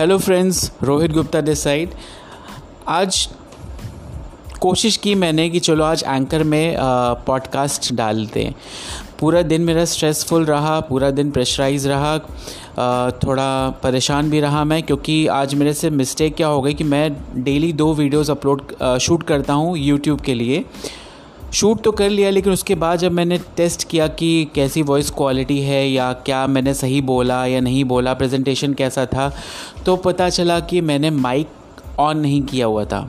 Hello friends Rohit Gupta this side आज कोशिश की मैंने कि चलो आज एंकर में पॉडकास्ट डालते हैं पूरा दिन मेरा स्ट्रेसफुल रहा पूरा दिन प्रेशराइज रहा आ, थोड़ा परेशान भी रहा मैं क्योंकि आज मेरे से मिस्टेक क्या हो गई कि मैं डेली दो वीडियोस अपलोड शूट करता हूँ यूट्यूब के लिए। शूट तो कर लिया, लेकिन उसके बाद जब मैंने टेस्ट किया कि कैसी वॉइस क्वालिटी है या क्या मैंने सही बोला या नहीं बोला प्रेजेंटेशन कैसा था तो पता चला कि मैंने माइक ऑन नहीं किया हुआ था।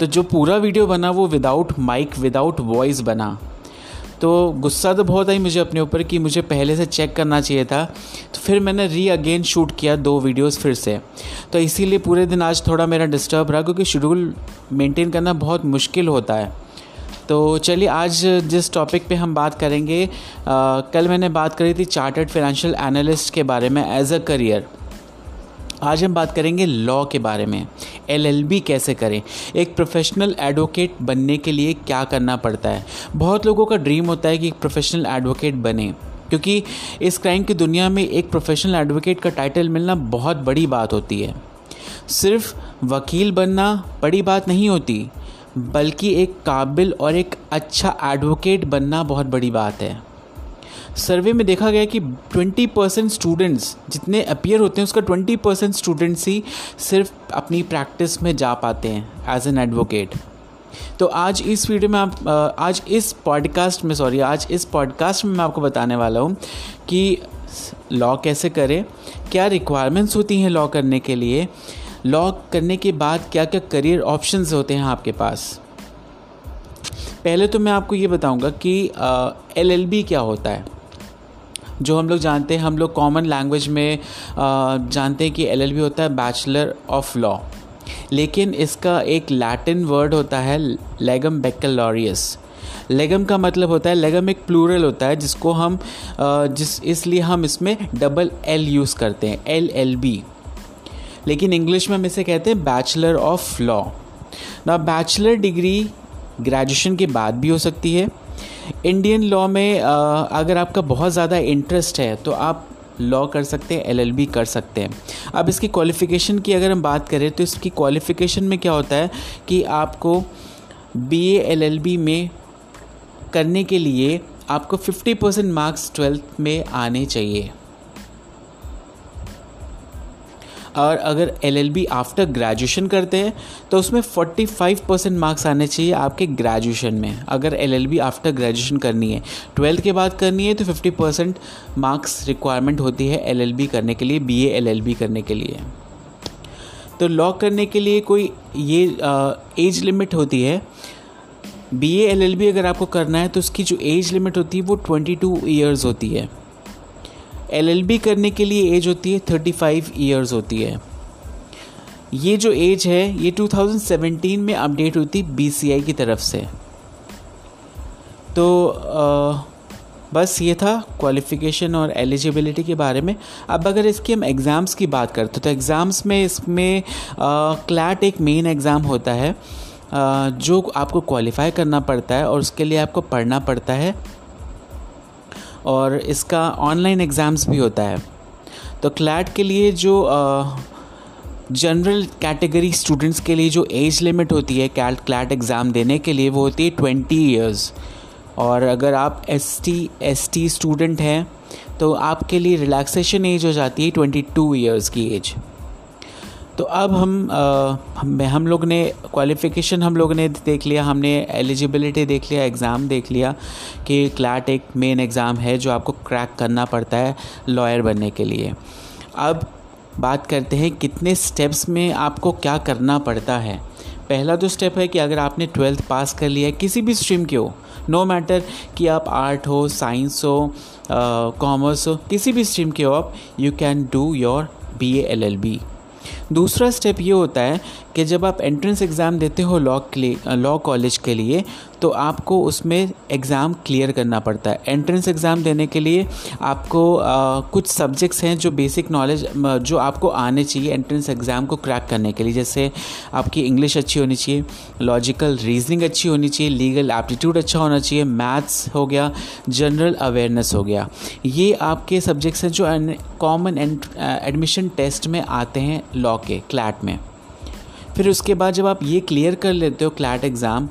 तो जो पूरा वीडियो बना वो विदाउट माइक विदाउट वॉइस बना। तो गुस्सा तो बहुत आई मुझे अपने ऊपर कि मुझे पहले से चेक करना चाहिए था। तो फिर मैंने री अगेन शूट किया दो वीडियोस फिर से। तो इसीलिए पूरे दिन आज थोड़ा मेरा डिस्टर्ब रहा, क्योंकि शेड्यूल मेंटेन करना बहुत मुश्किल होता है। तो चलिए आज जिस टॉपिक पे हम बात करेंगे आ, कल मैंने बात करी थी चार्टर्ड फाइनेंशियल एनालिस्ट के बारे में एज अ करियर आज हम बात करेंगे लॉ के बारे में एलएलबी कैसे करें एक प्रोफेशनल एडवोकेट बनने के लिए क्या करना पड़ता है? बहुत लोगों का ड्रीम होता है कि एक प्रोफेशनल एडवोकेट बने क्योंकि इस क्राइम की दुनिया में एक प्रोफेशनल एडवोकेट का टाइटल मिलना बहुत बड़ी बात होती है। सिर्फ़ वकील बनना बड़ी बात नहीं होती बल्कि एक काबिल और एक अच्छा एडवोकेट बनना बहुत बड़ी बात है। सर्वे में देखा गया कि 20 परसेंट स्टूडेंट्स जितने अपियर होते हैं, उसका 20 परसेंट स्टूडेंट्स ही सिर्फ़ अपनी प्रैक्टिस में जा पाते हैं एज एन एडवोकेट तो आज इस वीडियो में आप आज इस पॉडकास्ट में सॉरी आज इस पॉडकास्ट में मैं आपको बताने वाला हूँ कि लॉ कैसे करें, क्या रिक्वायरमेंट्स होती हैं लॉ करने के लिए लॉ करने के बाद क्या क्या करियर ऑप्शंस होते हैं आपके पास? पहले तो मैं आपको ये बताऊँगा कि एल एल बी क्या होता है। जो हम लोग जानते हैं हम लोग कॉमन लैंग्वेज में आ, जानते हैं कि एल एल बी होता है बैचलर ऑफ़ लॉ लेकिन इसका एक लैटिन वर्ड होता है लेगम बेकलॉरियस लेगम का मतलब होता है लेगम एक प्लूरल होता है जिसको हम जिस इसलिए हम इसमें डबल एल यूज़ करते हैं एल एल बी लेकिन इंग्लिश में हम इसे कहते हैं बैचलर ऑफ़ लॉ। ना बैचलर डिग्री ग्रेजुएशन के बाद भी हो सकती है। इंडियन लॉ में अगर आपका बहुत ज़्यादा इंटरेस्ट है तो आप लॉ कर सकते हैं, एलएलबी कर सकते हैं। अब इसकी क्वालिफ़िकेशन की अगर हम बात करें तो इसकी क्वालिफ़िकेशन में क्या होता है कि आपको बी ए में करने के लिए आपको 50 परसेंट मार्क्स ट्वेल्थ में आने चाहिए। और अगर L L B after graduation करते हैं तो उसमें फोर्टी फाइव परसेंट मार्क्स आने चाहिए आपके ग्रेजुएशन में। अगर L L B after graduation करनी है ट्वेल्थ के बाद करनी है तो फिफ्टी परसेंट मार्क्स रिक्वायरमेंट होती है एल एल बी करने के लिए बी एल एल बी करने के लिए। तो लॉ करने के लिए कोई ये एज लिमिट होती है। B A L L B अगर आपको करना है तो उसकी जो एज लिमिट होती है, वो ट्वेंटी टू ईयर्स होती है। एलएलबी करने के लिए एज होती है थर्टी फाइव ईयर्स होती है। ये जो एज है ये 2017 में अपडेट हुई थी बी की तरफ़ से। तो आ, बस ये था क्वालिफ़िकेशन और एलिजिबिलिटी के बारे में। अब अगर इसकी हम एग्ज़ाम्स की बात करते तो एग्ज़ाम्स में इसमें क्लैट एक मेन एग्ज़ाम होता है आ, जो आपको क्वालिफाई करना पड़ता है और उसके लिए आपको पढ़ना पड़ता है। और इसका ऑनलाइन एग्ज़ाम्स भी होता है। तो क्लैट के लिए जो जनरल कैटेगरी स्टूडेंट्स के लिए जो एज लिमिट होती है कैट क्लैट एग्ज़ाम देने के लिए वो होती है ट्वेंटी ईयर्स और अगर आप S T S T student हैं तो आपके लिए रिलैक्सेशन एज हो जाती है ट्वेंटी टू ईयर्स की एज तो अब हम आ, हम लोग ने क्वालिफ़िकेशन हम लोग ने देख लिया हमने एलिजिबिलिटी देख लिया एग्ज़ाम देख लिया कि क्लैट एक मेन एग्ज़ाम है जो आपको क्रैक करना पड़ता है लॉयर बनने के लिए। अब बात करते हैं कितने स्टेप्स में आपको क्या करना पड़ता है। पहला तो स्टेप है कि अगर आपने ट्वेल्थ पास कर लिया है किसी भी स्ट्रीम के हो नो मैटर कि आप आर्ट हो साइंस हो कॉमर्स हो किसी भी स्ट्रीम के हो आप you can do your B L L B दूसरा स्टेप ये होता है कि जब आप एंट्रेंस एग्ज़ाम देते हो लॉ के लिए लॉ कॉलेज के लिए तो आपको उसमें एग्ज़ाम क्लियर करना पड़ता है। एंट्रेंस एग्ज़ाम देने के लिए आपको आ, कुछ सब्जेक्ट्स हैं जो बेसिक नॉलेज जो आपको आने चाहिए एंट्रेंस एग्ज़ाम को क्रैक करने के लिए। जैसे आपकी इंग्लिश अच्छी होनी चाहिए लॉजिकल रीजनिंग अच्छी होनी चाहिए लीगल एप्टीट्यूड अच्छा होना चाहिए मैथ्स हो गया जनरल अवेयरनेस हो गया। ये आपके सब्जेक्ट्स हैं जो कॉमन एडमिशन टेस्ट में आते हैं लॉ के क्लैट में। फिर उसके बाद जब आप ये क्लियर कर लेते हो क्लैट एग्ज़ाम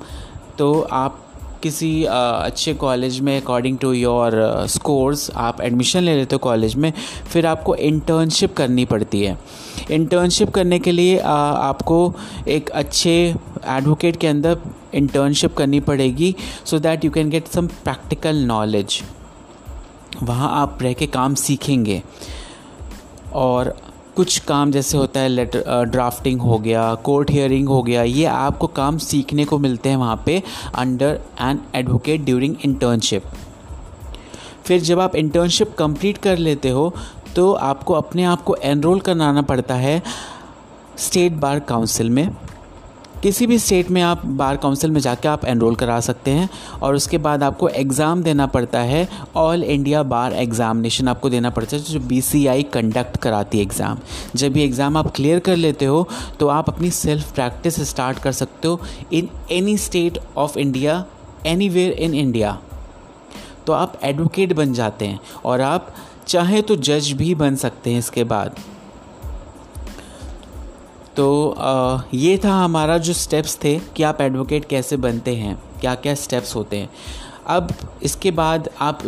तो आप किसी अच्छे कॉलेज में अकॉर्डिंग टू योर स्कोर्स आप एडमिशन ले लेते हो कॉलेज में फिर आपको इंटर्नशिप करनी पड़ती है। इंटर्नशिप करने के लिए आ, आपको एक अच्छे एडवोकेट के अंदर इंटर्नशिप करनी पड़ेगी so that you can get some practical knowledge वहाँ आप रह के काम सीखेंगे। और कुछ काम जैसे होता है लेटर ड्राफ्टिंग हो गया कोर्ट हियरिंग हो गया, ये आपको काम सीखने को मिलते हैं वहाँ पे under an advocate during internship फिर जब आप इंटर्नशिप कंप्लीट कर लेते हो तो आपको अपने आप को एनरोल कराना पड़ता है स्टेट बार काउंसिल में। किसी भी स्टेट में आप बार काउंसिल में जाकर आप एनरोल करा सकते हैं और उसके बाद आपको एग्ज़ाम देना पड़ता है। ऑल इंडिया बार एग्ज़ामिनेशन आपको देना पड़ता है, जो बी सी आई कंडक्ट कराती है एग्ज़ाम जब ये एग्ज़ाम आप क्लियर कर लेते हो तो आप अपनी सेल्फ प्रैक्टिस स्टार्ट कर सकते हो in any state of India any in India तो आप एडवोकेट बन जाते हैं और आप चाहे तो जज भी बन सकते हैं इसके बाद। तो आ, ये था हमारा जो स्टेप्स थे कि आप एडवोकेट कैसे बनते हैं क्या क्या स्टेप्स होते हैं। अब इसके बाद आप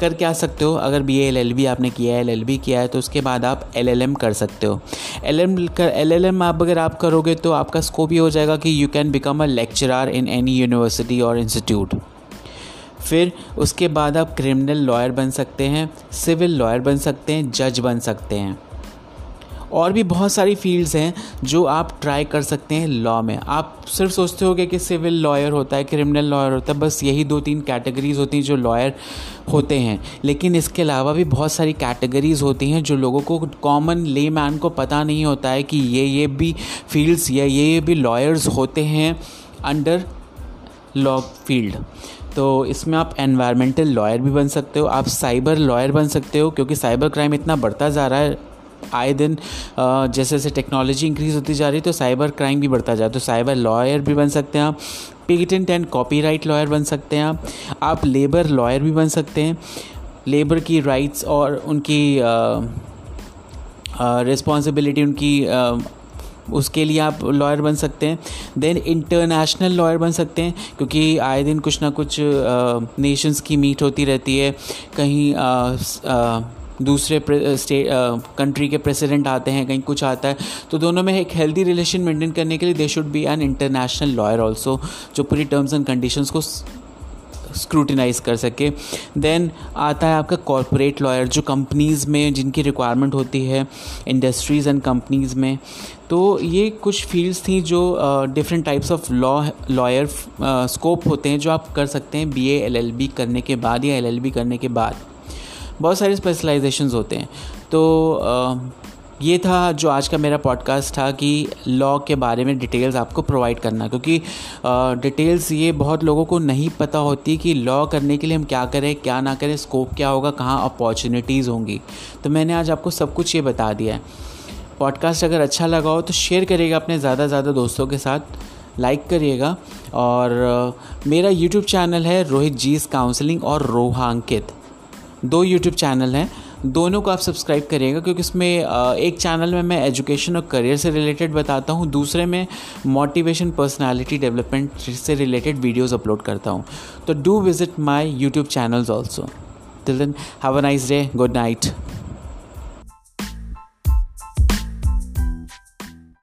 कर क्या सकते हो? अगर बी एल एल बी आपने किया है एल एल बी किया है तो उसके बाद आप एल एल एम कर सकते हो। एल एम कर एल एल एम आप अगर आप करोगे तो आपका स्कोप ये हो जाएगा कि you can become a lecturer in any university और इंस्टीट्यूट फिर उसके बाद आप क्रिमिनल लॉयर बन सकते हैं सिविल लॉयर बन सकते हैं जज बन सकते हैं। और भी बहुत सारी फील्ड्स हैं जो आप ट्राई कर सकते हैं लॉ में। आप सिर्फ़ सोचते होगे कि सिविल लॉयर होता है, क्रिमिनल लॉयर होता है, बस यही दो तीन कैटेगरीज होती हैं जो लॉयर होते हैं। लेकिन इसके अलावा भी बहुत सारी कैटेगरीज होती हैं जो लोगों को कॉमन ले मैन को पता नहीं होता है कि ये ये भी फील्ड्स या ये ये भी लॉयर्स होते हैं अंडर लॉ फ़ील्ड। तो इसमें आप एनवायरमेंटल लॉयर भी बन सकते हो, आप साइबर लॉयर बन सकते हो, क्योंकि साइबर क्राइम इतना बढ़ता जा रहा है आए दिन जैसे जैसे टेक्नोलॉजी इंक्रीज़ होती जा रही है तो साइबर क्राइम भी बढ़ता जा रहा है। तो साइबर लॉयर भी बन सकते हैं आप। पेटेंट एंड कॉपीराइट लॉयर बन सकते हैं आप। आप लेबर लॉयर भी बन सकते हैं। लेबर की राइट्स और उनकी रिस्पॉन्सिबिलिटी उनकी उसके लिए आप लॉयर बन सकते हैं। देन इंटरनेशनल लॉयर बन सकते हैं क्योंकि आए दिन कुछ ना कुछ नेशंस की मीट होती रहती है। कहीं आ, आ, दूसरे कंट्री के प्रेसिडेंट आते हैं, कहीं कुछ आता है तो दोनों में एक हेल्दी रिलेशन मेंटेन करने के लिए they should be an international lawyer also जो पूरी टर्म्स एंड कंडीशंस को स्क्रूटिनाइज कर सके। देन आता है आपका कॉरपोरेट लॉयर जो कंपनीज़ में, जिनकी रिक्वायरमेंट होती है इंडस्ट्रीज़ एंड कंपनीज़ में। तो ये कुछ फील्ड्स थी जो different types of law lawyer scope होते हैं, जो आप कर सकते हैं बी एल एल बी करने के बाद या एल एल बी करने के बाद। बहुत सारे स्पेशलाइजेशंस होते हैं। तो ये था जो आज का मेरा पॉडकास्ट था कि लॉ के बारे में डिटेल्स आपको प्रोवाइड करना। क्योंकि डिटेल्स ये बहुत लोगों को नहीं पता होती कि लॉ करने के लिए हम क्या करें, क्या ना करें स्कोप क्या होगा, कहाँ अपॉर्चुनिटीज़ होंगी। तो मैंने आज आपको सब कुछ ये बता दिया है। पॉडकास्ट अगर अच्छा लगा हो तो शेयर करिएगा अपने ज़्यादा से ज़्यादा दोस्तों के साथ लाइक करिएगा। और, मेरा यूट्यूब चैनल है रोहित जीस काउंसलिंग और रोहांकित। दो यूट्यूब चैनल हैं। दोनों को आप सब्सक्राइब करिएगा, क्योंकि इसमें एक चैनल में मैं एजुकेशन और करियर से रिलेटेड बताता हूँ, दूसरे में मोटिवेशन पर्सनालिटी डेवलपमेंट से रिलेटेड वीडियोस अपलोड करता हूँ। तो do visit my YouTube channels also till then have a nice day good night